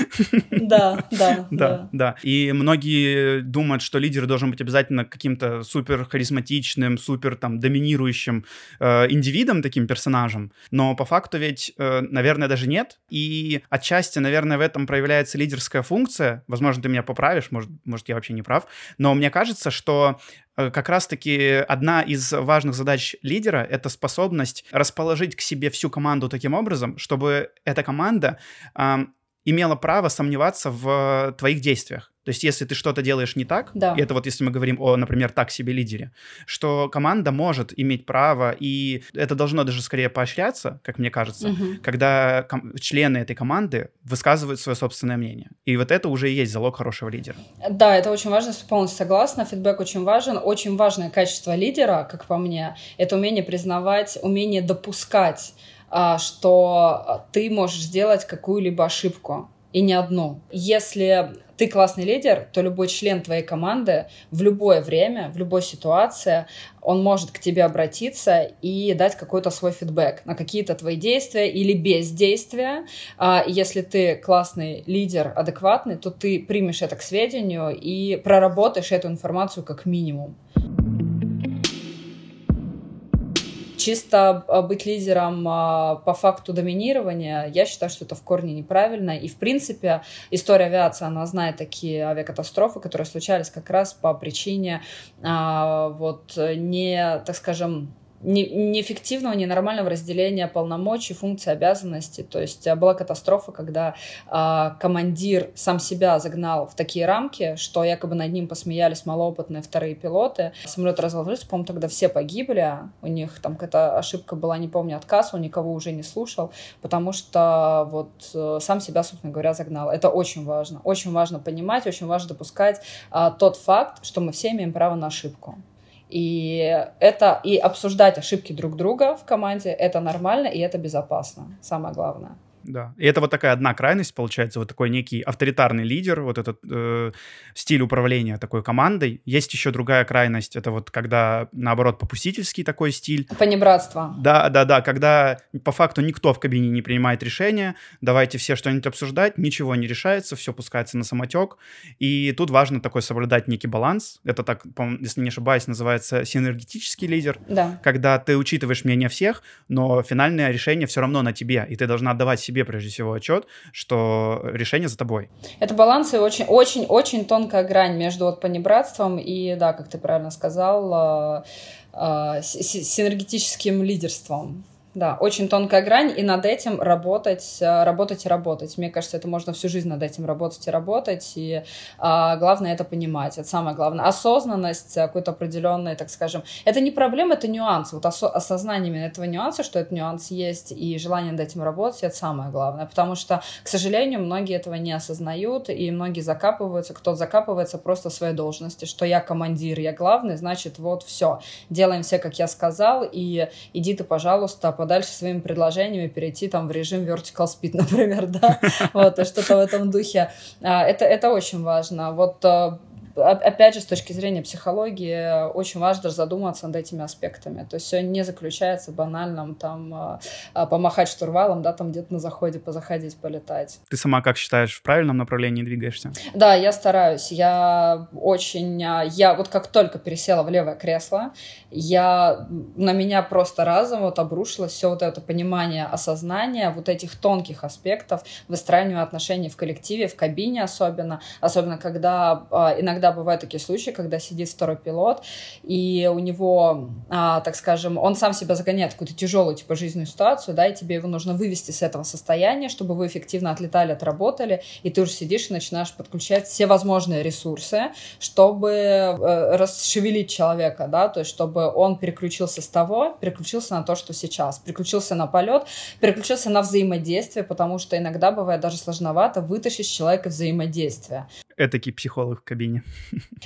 Да, да, да. Да, И многие думают, что лидер должен быть обязательно каким-то супер харизматичным, супер там доминирующим э, индивидом, таким персонажем. Но по факту ведь, э, наверное, даже нет. И отчасти, наверное, в этом проявляется лидерская функция. Возможно, ты меня поправишь, может, может я вообще не прав. Но мне кажется, что как раз-таки одна из важных задач лидера — это способность расположить к себе всю команду таким образом, чтобы эта команда э, имела право сомневаться в твоих действиях. То есть, если ты что-то делаешь не так, да. это вот если мы говорим о, например, так себе лидере, что команда может иметь право, и это должно даже скорее поощряться, как мне кажется, угу. когда члены этой команды высказывают свое собственное мнение. И вот это уже и есть залог хорошего лидера. Да, это очень важно, полностью согласна. Фидбэк очень важен. Очень важное качество лидера, как по мне, это умение признавать, умение допускать а, что ты можешь сделать какую-либо ошибку и не одну. Если ты классный лидер, то любой член твоей команды в любое время, в любой ситуации, он может к тебе обратиться и дать какой-то свой фидбэк на какие-то твои действия или бездействия. А если ты классный лидер, адекватный, то ты примешь это к сведению и проработаешь эту информацию как минимум. Чисто а, быть лидером а, по факту доминирования, я считаю, что это в корне неправильно. И, в принципе, история авиации, она знает такие авиакатастрофы, которые случались как раз по причине вот не, так скажем, неэффективного, ненормального разделения полномочий, функций, обязанностей. То есть э, была катастрофа, когда э, командир сам себя загнал в такие рамки, что якобы над ним посмеялись малоопытные вторые пилоты. Самолет развалился, по-моему, тогда все погибли. У них там какая-то ошибка была, не помню, отказ, он никого уже не слушал, потому что вот э, сам себя, собственно говоря, загнал. Это очень важно. Очень важно понимать, очень важно допускать э, тот факт, что мы все имеем право на ошибку. И это и обсуждать ошибки друг друга в команде это нормально и это безопасно. Самое главное. Да. И это вот такая одна крайность, получается, вот такой некий авторитарный лидер, вот этот э, стиль управления такой командой. Есть еще другая крайность, это вот когда, наоборот, попустительский такой стиль. Понебратство. Да, да, да, когда по факту никто в кабине не принимает решения, давайте все что-нибудь обсуждать, ничего не решается, все пускается на самотек. И тут важно такой соблюдать некий баланс. Это так, если не ошибаюсь, называется синергетический лидер. Да. Когда ты учитываешь мнение всех, но финальное решение все равно на тебе, и ты должна отдавать себе прежде всего отчет, что решение за тобой. Это баланс и очень-очень-очень тонкая грань между вот понебратством и, да, как ты правильно сказал, э, э, синергетическим лидерством. Да, очень тонкая грань, и над этим работать, э, работать и работать. Мне кажется, это можно всю жизнь над этим работать и работать, и а, главное это понимать, это самое главное. Осознанность какой-то определенной, так скажем, это не проблема, это нюанс. Вот осо- осознание этого нюанса, что этот нюанс есть, и желание над этим работать, это самое главное. Потому что, к сожалению, многие этого не осознают, и многие закапываются, кто-то закапывается просто в своей должности, что я командир, я главный, значит, вот все, делаем все, как я сказал, и иди ты, пожалуйста, подальше своими предложениями перейти там в режим vertical speed, например, да, вот, что-то в этом духе. А, это, это очень важно. Вот а, опять же, с точки зрения психологии, очень важно задуматься над этими аспектами. То есть все не заключается в банальном там а, а, помахать штурвалом, да, там где-то на заходе позаходить, полетать. Ты сама как считаешь, в правильном направлении двигаешься? Да, я стараюсь. Я очень... А, я вот как только пересела в левое кресло, я... На меня просто разом вот обрушилось все вот это понимание, осознание вот этих тонких аспектов выстраивания отношений в коллективе, в кабине особенно. Особенно, когда иногда иногда бывают такие случаи, когда сидит второй пилот, и у него, а, так скажем, он сам себя загоняет в какую-то тяжелую, типа, жизненную ситуацию, да, и тебе его нужно вывести с этого состояния, чтобы вы эффективно отлетали, отработали, и ты уже сидишь и начинаешь подключать все возможные ресурсы, чтобы э, расшевелить человека, да, то есть чтобы он переключился с того, переключился на то, что сейчас, переключился на полет, переключился на взаимодействие, потому что иногда бывает даже сложновато вытащить человека взаимодействия этакий психолог в кабине.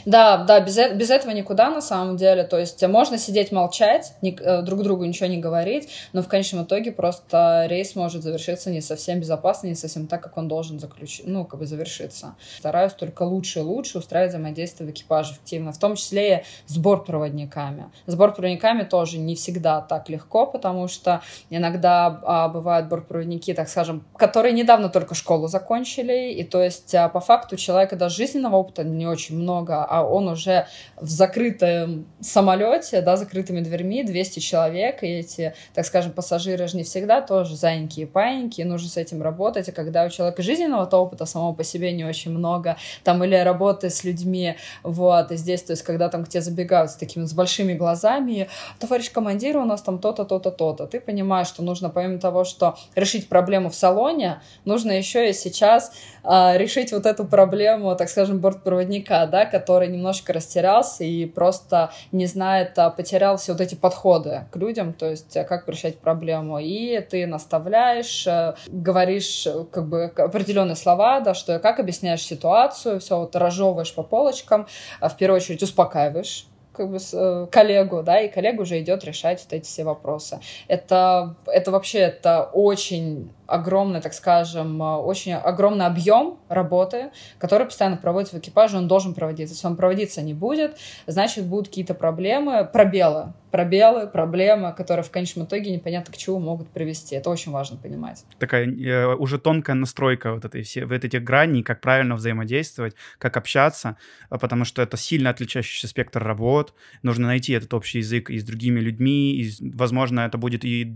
Да, да, без, э, без этого никуда на самом деле. То есть можно сидеть молчать, ни, э, друг другу ничего не говорить, но в конечном итоге просто рейс может завершиться не совсем безопасно, не совсем так, как он должен заключить, ну, как бы завершиться. Стараюсь только лучше и лучше устраивать взаимодействие в экипаже активно, в том числе и сбор проводниками. Сбор проводниками тоже не всегда так легко, потому что иногда а, бывают бортпроводники, так скажем, которые недавно только школу закончили, и то есть а, по факту человека даже жизненного опыта не очень много, а он уже в закрытом самолете, да, закрытыми дверьми, 200 человек, и эти, так скажем, пассажиры же не всегда тоже зайненькие паиньки, нужно с этим работать, а когда у человека жизненного опыта самого по себе не очень много, там, или работы с людьми, вот, и здесь, то есть, когда там к тебе забегают с такими, с большими глазами, товарищ командир, у нас там то-то, то-то, то-то, ты понимаешь, что нужно, помимо того, что решить проблему в салоне, нужно еще и сейчас а, решить вот эту проблему, так скажем, бортпроводника, да, который немножко растерялся и просто не знает, а, потерял все вот эти подходы к людям, то есть а, как решать проблему. И ты наставляешь, а, говоришь как бы определенные слова, да, что как объясняешь ситуацию, все вот разжевываешь по полочкам, в первую очередь успокаиваешь как бы э, коллегу, да, и коллега уже идет решать вот эти все вопросы. Это, это вообще, это очень огромный, так скажем, очень огромный объем работы, который постоянно проводится в экипаже, он должен проводиться. Если он проводиться не будет, значит, будут какие-то проблемы, пробелы пробелы, проблемы, которые в конечном итоге непонятно к чему могут привести. Это очень важно понимать. Такая э, уже тонкая настройка вот этой все, вот этих граней, как правильно взаимодействовать, как общаться, а потому что это сильно отличающийся спектр работ. Нужно найти этот общий язык и с другими людьми, и, возможно, это будет и,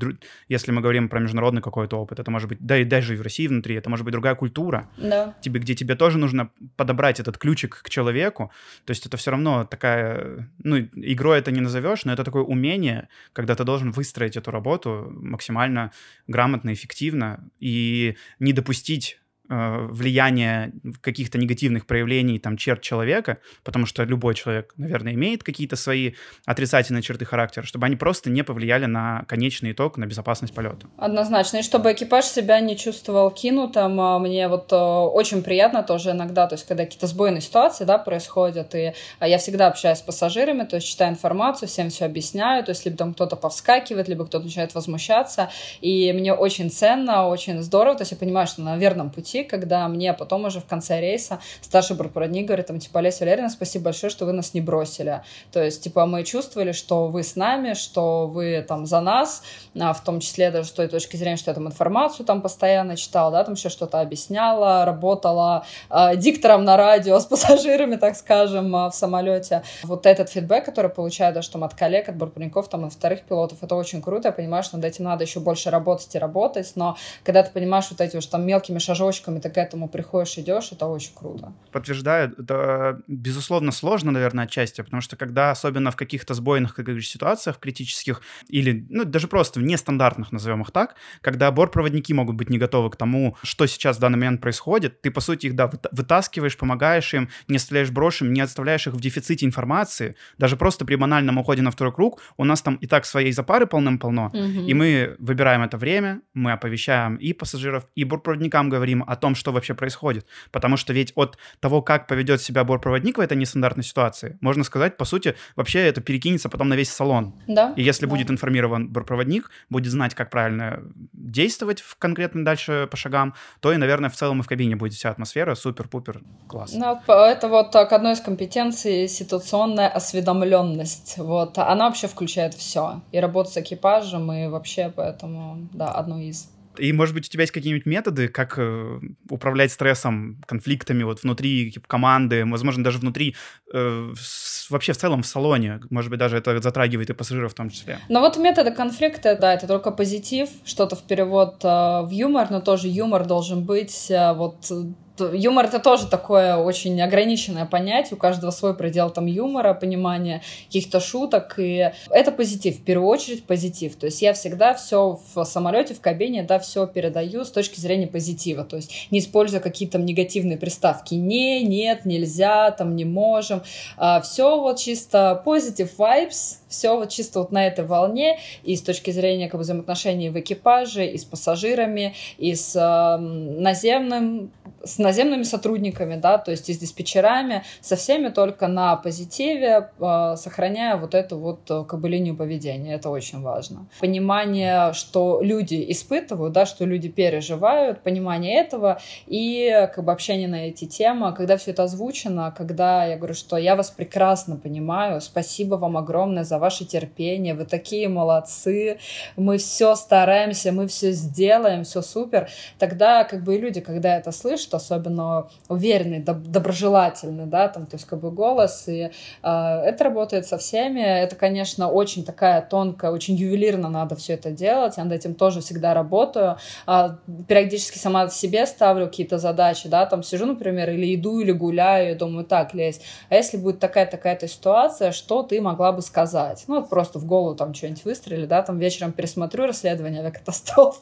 если мы говорим про международный какой-то опыт, это может быть, да и даже и в России внутри, это может быть другая культура, да. тебе, где тебе тоже нужно подобрать этот ключик к человеку. То есть это все равно такая, ну, игрой это не назовешь, но это такой умение, когда ты должен выстроить эту работу максимально грамотно, эффективно и не допустить влияние каких-то негативных проявлений там черт человека, потому что любой человек, наверное, имеет какие-то свои отрицательные черты характера, чтобы они просто не повлияли на конечный итог, на безопасность полета. Однозначно. И чтобы экипаж себя не чувствовал кинутым, а мне вот э, очень приятно тоже иногда, то есть когда какие-то сбойные ситуации, да, происходят, и а я всегда общаюсь с пассажирами, то есть читаю информацию, всем все объясняю, то есть либо там кто-то повскакивает, либо кто-то начинает возмущаться, и мне очень ценно, очень здорово, то есть я понимаю, что на верном пути, пути, когда мне потом уже в конце рейса старший бортпроводник говорит, там, типа, Олеся Валерьевна, спасибо большое, что вы нас не бросили. То есть, типа, мы чувствовали, что вы с нами, что вы там за нас, а, в том числе даже с той точки зрения, что я там информацию там постоянно читала, да, там еще что-то объясняла, работала э, диктором на радио с пассажирами, так скажем, в самолете. Вот этот фидбэк, который получаю даже там от коллег, от бортпроводников, там, и вторых пилотов, это очень круто, я понимаю, что над этим надо еще больше работать и работать, но когда ты понимаешь вот эти уж там мелкими шажочками навыками ты к этому приходишь, идешь, это очень круто. Подтверждаю, это, безусловно, сложно, наверное, отчасти, потому что когда, особенно в каких-то сбойных, как говоришь, ситуациях критических, или, ну, даже просто в нестандартных, назовем их так, когда бортпроводники могут быть не готовы к тому, что сейчас в данный момент происходит, ты, по сути, их, да, вытаскиваешь, помогаешь им, не оставляешь брошем, не оставляешь их в дефиците информации, даже просто при банальном уходе на второй круг, у нас там и так своей запары полным-полно, угу. и мы выбираем это время, мы оповещаем и пассажиров, и бортпроводникам говорим о том, что вообще происходит. Потому что ведь от того, как поведет себя бортпроводник в этой нестандартной ситуации, можно сказать, по сути, вообще это перекинется потом на весь салон. Да. И если да. будет информирован бортпроводник, будет знать, как правильно действовать в конкретно дальше по шагам, то и, наверное, в целом и в кабине будет вся атмосфера супер-пупер класс. Ну, это вот так, одной из компетенций ситуационная осведомленность. Вот. Она вообще включает все. И работа с экипажем, и вообще поэтому, да, одно из. И, может быть, у тебя есть какие-нибудь методы, как э, управлять стрессом, конфликтами вот внутри команды, возможно, даже внутри, э, с, вообще в целом в салоне, может быть, даже это затрагивает и пассажиров в том числе. Ну вот методы конфликта, да, это только позитив, что-то в перевод э, в юмор, но тоже юмор должен быть э, вот юмор это тоже такое очень ограниченное понятие, у каждого свой предел там юмора, понимания каких-то шуток, и это позитив, в первую очередь позитив. То есть я всегда все в самолете, в кабине, да, все передаю с точки зрения позитива, то есть не используя какие-то негативные приставки. «не», «нет», «нельзя», там «не можем», а все вот чисто positive vibes, все вот чисто вот на этой волне, и с точки зрения как бы, взаимоотношений в экипаже, и с пассажирами, и с э, наземным, с наземными сотрудниками, да, то есть и с диспетчерами, со всеми только на позитиве, э, сохраняя вот эту вот э, как бы линию поведения, это очень важно. Понимание, что люди испытывают, да, что люди переживают, понимание этого и как бы общение на эти темы, когда все это озвучено, когда я говорю, что я вас прекрасно понимаю, спасибо вам огромное за ваше терпение, вы такие молодцы, мы все стараемся, мы все сделаем, все супер, тогда как бы и люди, когда это слышат, особенно уверенный, доб- доброжелательный, да, там, то есть как бы голос, и э, это работает со всеми, это, конечно, очень такая тонкая, очень ювелирно надо все это делать, я над этим тоже всегда работаю, э, периодически сама себе ставлю какие-то задачи, да, там сижу, например, или иду, или гуляю, и думаю, так, Лесь, а если будет такая-такая-то ситуация, что ты могла бы сказать? Ну, вот просто в голову там что-нибудь выстрелили, да, там вечером пересмотрю расследование авиакатастроф.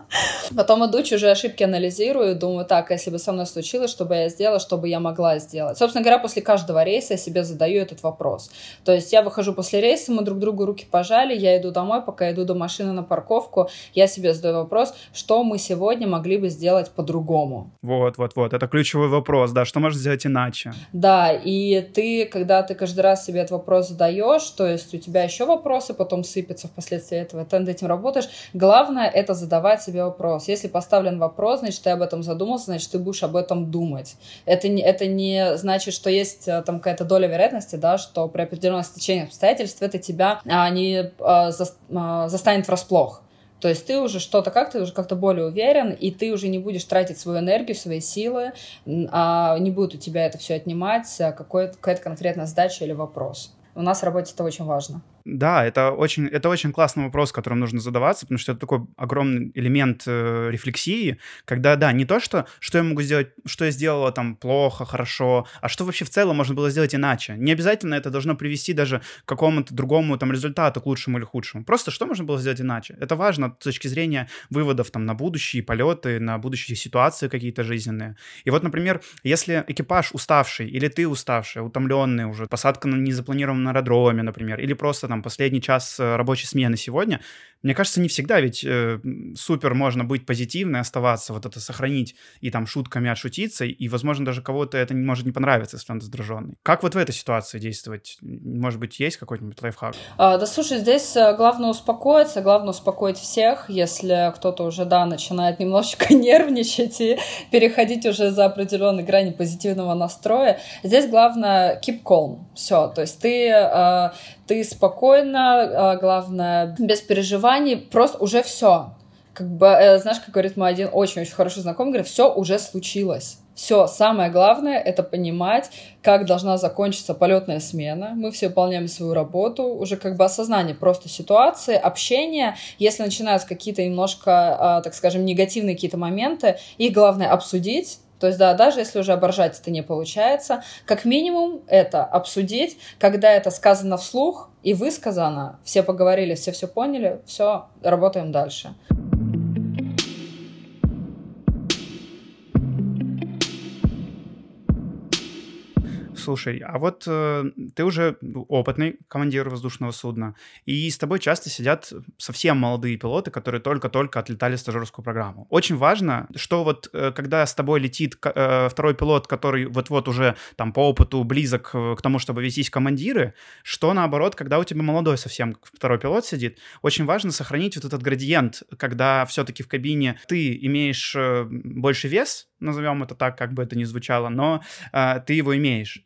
Потом иду, чужие ошибки анализирую, думаю, так, а если если бы со мной случилось, что бы я сделала, что бы я могла сделать. Собственно говоря, после каждого рейса я себе задаю этот вопрос. То есть я выхожу после рейса, мы друг другу руки пожали, я иду домой, пока иду до машины на парковку, я себе задаю вопрос, что мы сегодня могли бы сделать по-другому. Вот, вот, вот, это ключевой вопрос, да, что можно сделать иначе. Да, и ты, когда ты каждый раз себе этот вопрос задаешь, то есть у тебя еще вопросы потом сыпятся впоследствии этого, ты над этим работаешь, главное это задавать себе вопрос. Если поставлен вопрос, значит, ты об этом задумался, значит, ты будешь об этом думать. Это не, это не значит, что есть э, там какая-то доля вероятности, да, что при определенном стечении обстоятельств это тебя а, не а, за, а, застанет врасплох. То есть ты уже что-то как, ты уже как-то более уверен, и ты уже не будешь тратить свою энергию, свои силы, а не будет у тебя это все отнимать, а какая-то конкретная задача или вопрос. У нас в работе это очень важно. Да, это очень, это очень классный вопрос, которым нужно задаваться, потому что это такой огромный элемент э, рефлексии, когда, да, не то, что, что я могу сделать, что я сделала там плохо, хорошо, а что вообще в целом можно было сделать иначе. Не обязательно это должно привести даже к какому-то другому там результату, к лучшему или худшему. Просто что можно было сделать иначе. Это важно с точки зрения выводов там на будущие полеты, на будущие ситуации какие-то жизненные. И вот, например, если экипаж уставший, или ты уставший, утомленный уже, посадка на незапланированном аэродроме, например, или просто там там последний час э, рабочей смены сегодня, мне кажется, не всегда ведь э, супер можно быть позитивной, оставаться, вот это сохранить и там шутками отшутиться, и, возможно, даже кого-то это может не понравиться, если он раздраженный. Как вот в этой ситуации действовать? Может быть, есть какой-нибудь лайфхак? А, да, слушай, здесь э, главное успокоиться, главное успокоить всех, если кто-то уже, да, начинает немножечко нервничать и переходить уже за определенные грани позитивного настроя. Здесь главное keep calm, все, то есть ты, э, ты спокойно, а, главное, без переживаний, просто уже все. Как бы, э, знаешь, как говорит мой один очень-очень хороший знакомый, говорит, все уже случилось. Все, самое главное это понимать, как должна закончиться полетная смена. Мы все выполняем свою работу, уже как бы осознание просто ситуации, общение. Если начинаются какие-то немножко, а, так скажем, негативные какие-то моменты, их главное обсудить, то есть, да, даже если уже оборжать это не получается, как минимум это обсудить, когда это сказано вслух и высказано, все поговорили, все все поняли, все, работаем дальше. Слушай, а вот э, ты уже опытный командир воздушного судна, и с тобой часто сидят совсем молодые пилоты, которые только-только отлетали стажерскую программу. Очень важно, что вот э, когда с тобой летит э, второй пилот, который вот-вот уже там по опыту близок э, к тому, чтобы вестись командиры, что наоборот, когда у тебя молодой совсем второй пилот сидит, очень важно сохранить вот этот градиент, когда все-таки в кабине ты имеешь э, больше вес, назовем это так, как бы это ни звучало, но э, ты его имеешь.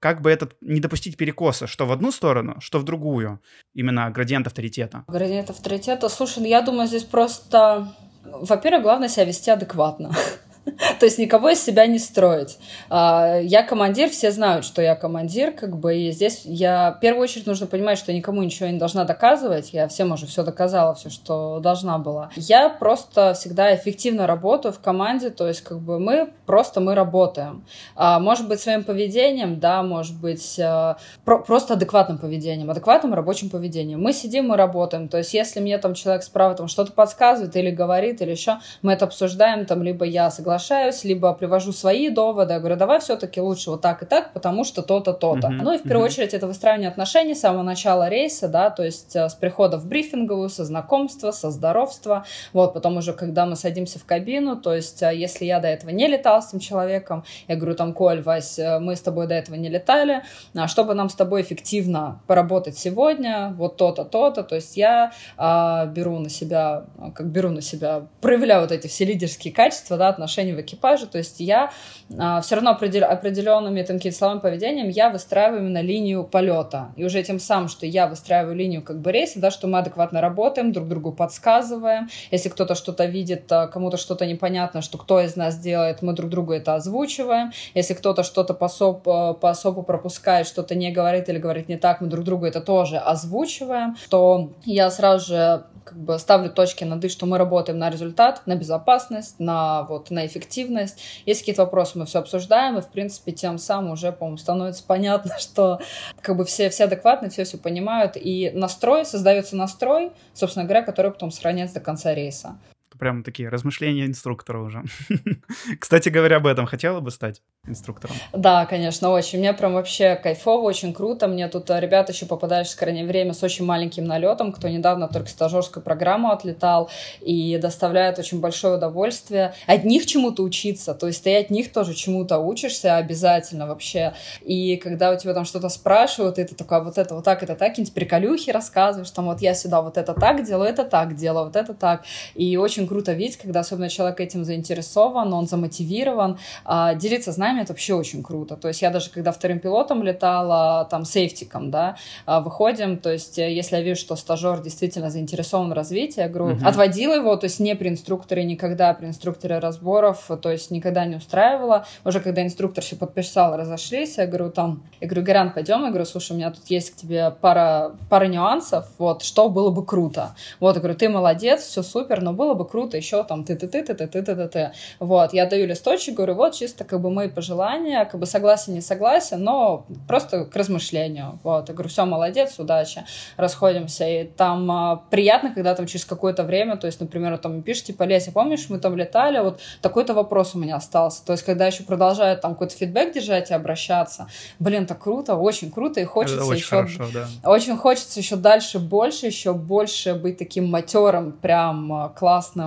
Как бы этот не допустить перекоса, что в одну сторону, что в другую, именно градиент авторитета. Градиент авторитета, слушай, ну я думаю, здесь просто, во-первых, главное себя вести адекватно. То есть никого из себя не строить. А, я командир, все знают, что я командир, как бы, и здесь я в первую очередь нужно понимать, что я никому ничего не должна доказывать. Я всем уже все доказала, все, что должна была. Я просто всегда эффективно работаю в команде, то есть как бы мы просто мы работаем. А, может быть, своим поведением, да, может быть, а, про просто адекватным поведением, адекватным рабочим поведением. Мы сидим, мы работаем. То есть если мне там человек справа там что-то подсказывает или говорит, или еще, мы это обсуждаем, там, либо я соглашаюсь соглашаюсь, либо привожу свои доводы, я говорю, давай все-таки лучше вот так и так, потому что то-то, то-то. Mm-hmm. Ну и в первую mm-hmm. очередь это выстраивание отношений с самого начала рейса, да, то есть э, с прихода в брифинговую, со знакомства, со здоровства, вот, потом уже, когда мы садимся в кабину, то есть э, если я до этого не летал с этим человеком, я говорю, там, Коль, Вась, э, мы с тобой до этого не летали, а чтобы нам с тобой эффективно поработать сегодня, вот то-то, то-то, то есть я а, беру на себя, как беру на себя, проявляю вот эти все лидерские качества, да, отношения отношений в экипаже. То есть я а, все равно определ, определенными там, словами поведением я выстраиваю именно линию полета. И уже тем самым, что я выстраиваю линию как бы рейса, да, что мы адекватно работаем, друг другу подсказываем. Если кто-то что-то видит, а, кому-то что-то непонятно, что кто из нас делает, мы друг другу это озвучиваем. Если кто-то что-то по, соб, а, по особу пропускает, что-то не говорит или говорит не так, мы друг другу это тоже озвучиваем. То я сразу же как бы ставлю точки над «и», что мы работаем на результат, на безопасность, на, вот, на эффективность. Есть какие-то вопросы, мы все обсуждаем, и, в принципе, тем самым уже, по-моему, становится понятно, что как бы все, все адекватны, все все понимают, и настрой, создается настрой, собственно говоря, который потом сохраняется до конца рейса. Прям такие размышления инструктора уже. Кстати говоря, об этом хотела бы стать инструктором? Да, конечно, очень. Мне прям вообще кайфово, очень круто. Мне тут э, ребята еще попадались в крайнее время с очень маленьким налетом, кто недавно только стажерскую программу отлетал и доставляет очень большое удовольствие. От них чему-то учиться, то есть ты от них тоже чему-то учишься обязательно вообще. И когда у тебя там что-то спрашивают, и ты такой, «А вот это вот так, это так, какие-нибудь приколюхи рассказываешь, там вот я сюда вот это так делаю, это так делаю, вот это так. И очень круто видеть, когда особенно человек этим заинтересован, он замотивирован, а, делиться знаниями, это вообще очень круто. То есть я даже когда вторым пилотом летала, там, сейфтиком, да, а, выходим, то есть э, если я вижу, что стажер действительно заинтересован в развитии, я говорю, uh-huh. отводила его, то есть не при инструкторе никогда, при инструкторе разборов, то есть никогда не устраивала. Уже когда инструктор все подписал, разошлись, я говорю, там, я говорю, Гаран, пойдем, я говорю, слушай, у меня тут есть к тебе пара, пара нюансов, вот, что было бы круто. Вот, я говорю, ты молодец, все супер, но было бы круто еще там ты-ты-ты, ты-ты-ты, ты-ты-ты. Вот, я даю листочек, говорю, вот, чисто как бы мои пожелания, как бы согласен, не согласен, но просто к размышлению. Вот, я говорю, все, молодец, удачи, расходимся. И там а, приятно, когда там через какое-то время, то есть, например, там пишешь, типа, Леся, помнишь, мы там летали, вот такой-то вопрос у меня остался. То есть, когда еще продолжают там какой-то фидбэк держать и обращаться, блин, так круто, очень круто, и хочется очень еще... Хорошо, да. Очень хочется еще дальше больше, еще больше быть таким матерым, прям а,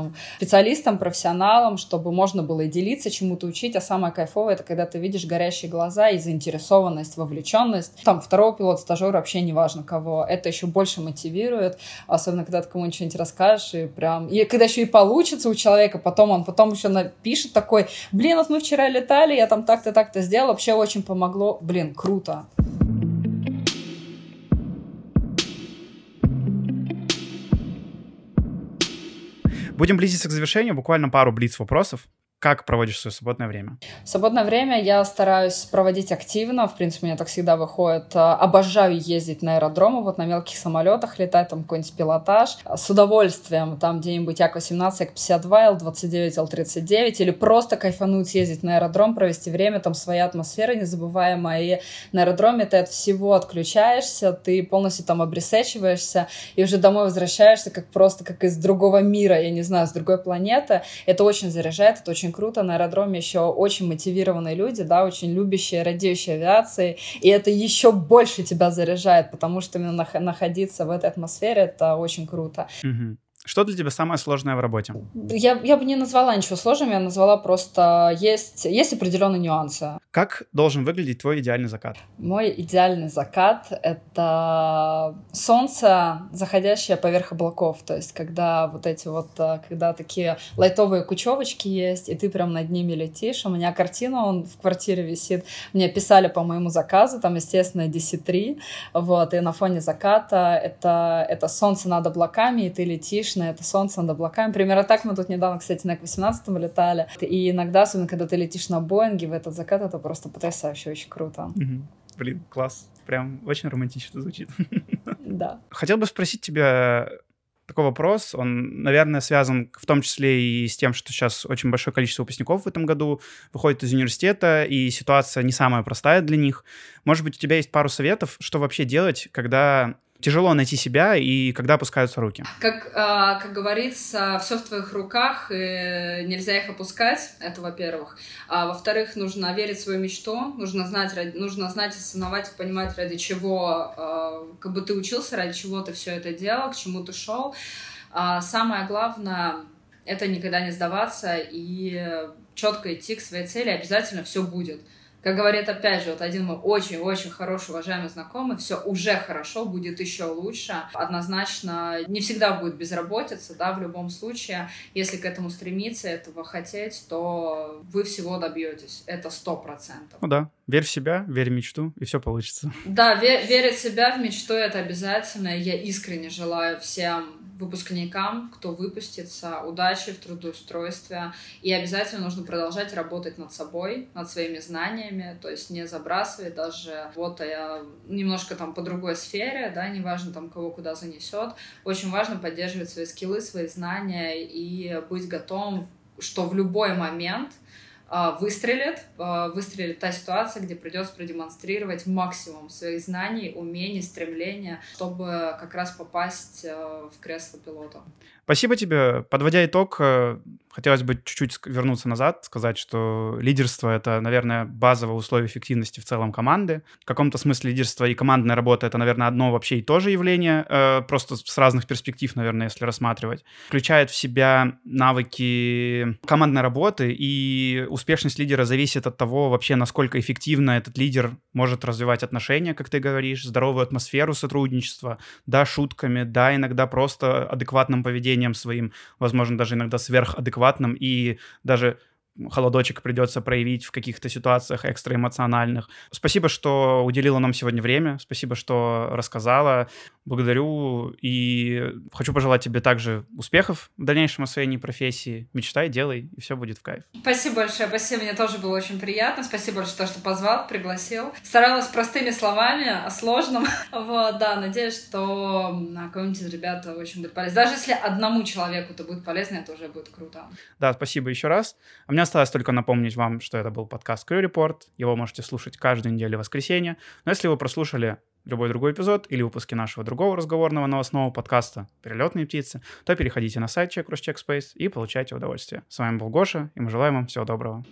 классным специалистом, профессионалом, чтобы можно было и делиться, чему-то учить, а самое кайфовое, это когда ты видишь горящие глаза и заинтересованность, вовлеченность. Там второй пилот, стажер, вообще не важно кого. Это еще больше мотивирует, особенно когда ты кому-нибудь что-нибудь расскажешь, и прям... И когда еще и получится у человека, потом он потом еще напишет такой, блин, вот мы вчера летали, я там так-то, так-то сделал, вообще очень помогло. Блин, круто. Будем близиться к завершению. Буквально пару блиц вопросов. Как проводишь свое свободное время? Свободное время я стараюсь проводить активно. В принципе, у меня так всегда выходит. А, обожаю ездить на аэродромы, вот на мелких самолетах летать, там какой-нибудь пилотаж. С удовольствием там где-нибудь Як-18, Як-52, Л-29, Л-39 или просто кайфануть, ездить на аэродром, провести время, там своя атмосфера незабываемая. И на аэродроме ты от всего отключаешься, ты полностью там обресечиваешься и уже домой возвращаешься как просто как из другого мира, я не знаю, с другой планеты. Это очень заряжает, это очень очень круто. На аэродроме еще очень мотивированные люди, да, очень любящие, радеющие авиации. И это еще больше тебя заряжает, потому что именно находиться в этой атмосфере это очень круто. Угу. Что для тебя самое сложное в работе? Я, я бы не назвала ничего сложным, я назвала просто есть, есть определенные нюансы. Как должен выглядеть твой идеальный закат? Мой идеальный закат — это солнце, заходящее поверх облаков. То есть когда вот эти вот, э, когда такие лайтовые кучевочки есть, и ты прям над ними летишь. У меня картина, он в квартире висит. Мне писали по моему заказу, там, естественно, DC-3. Вот, и на фоне заката это, это солнце над облаками, и ты летишь на это солнце над облаками. Примерно так мы тут недавно, кстати, на 18 летали. И иногда, особенно когда ты летишь на Боинге в этот закат, это просто потрясающе, очень круто. Блин, класс. Прям очень романтично звучит. Да. Хотел бы спросить тебя такой вопрос. Он, наверное, связан в том числе и с тем, что сейчас очень большое количество выпускников в этом году выходит из университета, и ситуация не самая простая для них. Может быть, у тебя есть пару советов, что вообще делать, когда тяжело найти себя и когда опускаются руки? Как, а, как говорится, все в твоих руках, и нельзя их опускать, это во-первых. А во-вторых, нужно верить в свою мечту, нужно знать, нужно знать, осознавать и понимать, ради чего а, как бы ты учился, ради чего ты все это делал, к чему ты шел. А самое главное — это никогда не сдаваться и четко идти к своей цели, обязательно все будет. Как говорит, опять же, вот один мой очень-очень хороший, уважаемый знакомый, все уже хорошо, будет еще лучше. Однозначно, не всегда будет безработица, да, в любом случае. Если к этому стремиться, этого хотеть, то вы всего добьетесь. Это сто процентов. Ну да, верь в себя, верь в мечту, и все получится. Да, вер, верить в себя, в мечту, это обязательно. Я искренне желаю всем выпускникам, кто выпустится, удачи в трудоустройстве. И обязательно нужно продолжать работать над собой, над своими знаниями, то есть не забрасывать даже вот я немножко там по другой сфере, да, неважно там кого куда занесет. Очень важно поддерживать свои скиллы, свои знания и быть готовым, что в любой момент выстрелит, а, выстрелит та ситуация, где придется продемонстрировать максимум своих знаний, умений, стремления, чтобы как раз попасть а, в кресло пилота. Спасибо тебе. Подводя итог, э, хотелось бы чуть-чуть вернуться назад, сказать, что лидерство — это, наверное, базовое условие эффективности в целом команды. В каком-то смысле лидерство и командная работа — это, наверное, одно вообще и то же явление, э, просто с разных перспектив, наверное, если рассматривать. Включает в себя навыки командной работы, и успешность лидера зависит от того вообще, насколько эффективно этот лидер может развивать отношения, как ты говоришь, здоровую атмосферу сотрудничества, да, шутками, да, иногда просто адекватным поведением своим, возможно, даже иногда сверхадекватным и даже холодочек придется проявить в каких-то ситуациях экстраэмоциональных. Спасибо, что уделила нам сегодня время, спасибо, что рассказала. Благодарю и хочу пожелать тебе также успехов в дальнейшем освоении профессии. Мечтай, делай, и все будет в кайф. Спасибо большое, спасибо, мне тоже было очень приятно. Спасибо большое, что позвал, пригласил. Старалась простыми словами, о сложном. Вот, да, надеюсь, что кому-нибудь из ребят очень будет полезно. Даже если одному человеку это будет полезно, это уже будет круто. Да, спасибо еще раз. А мне осталось только напомнить вам, что это был подкаст Crew Report. Его можете слушать каждую неделю в воскресенье. Но если вы прослушали любой другой эпизод или выпуски нашего другого разговорного новостного подкаста «Перелетные птицы», то переходите на сайт Check Space и получайте удовольствие. С вами был Гоша, и мы желаем вам всего доброго.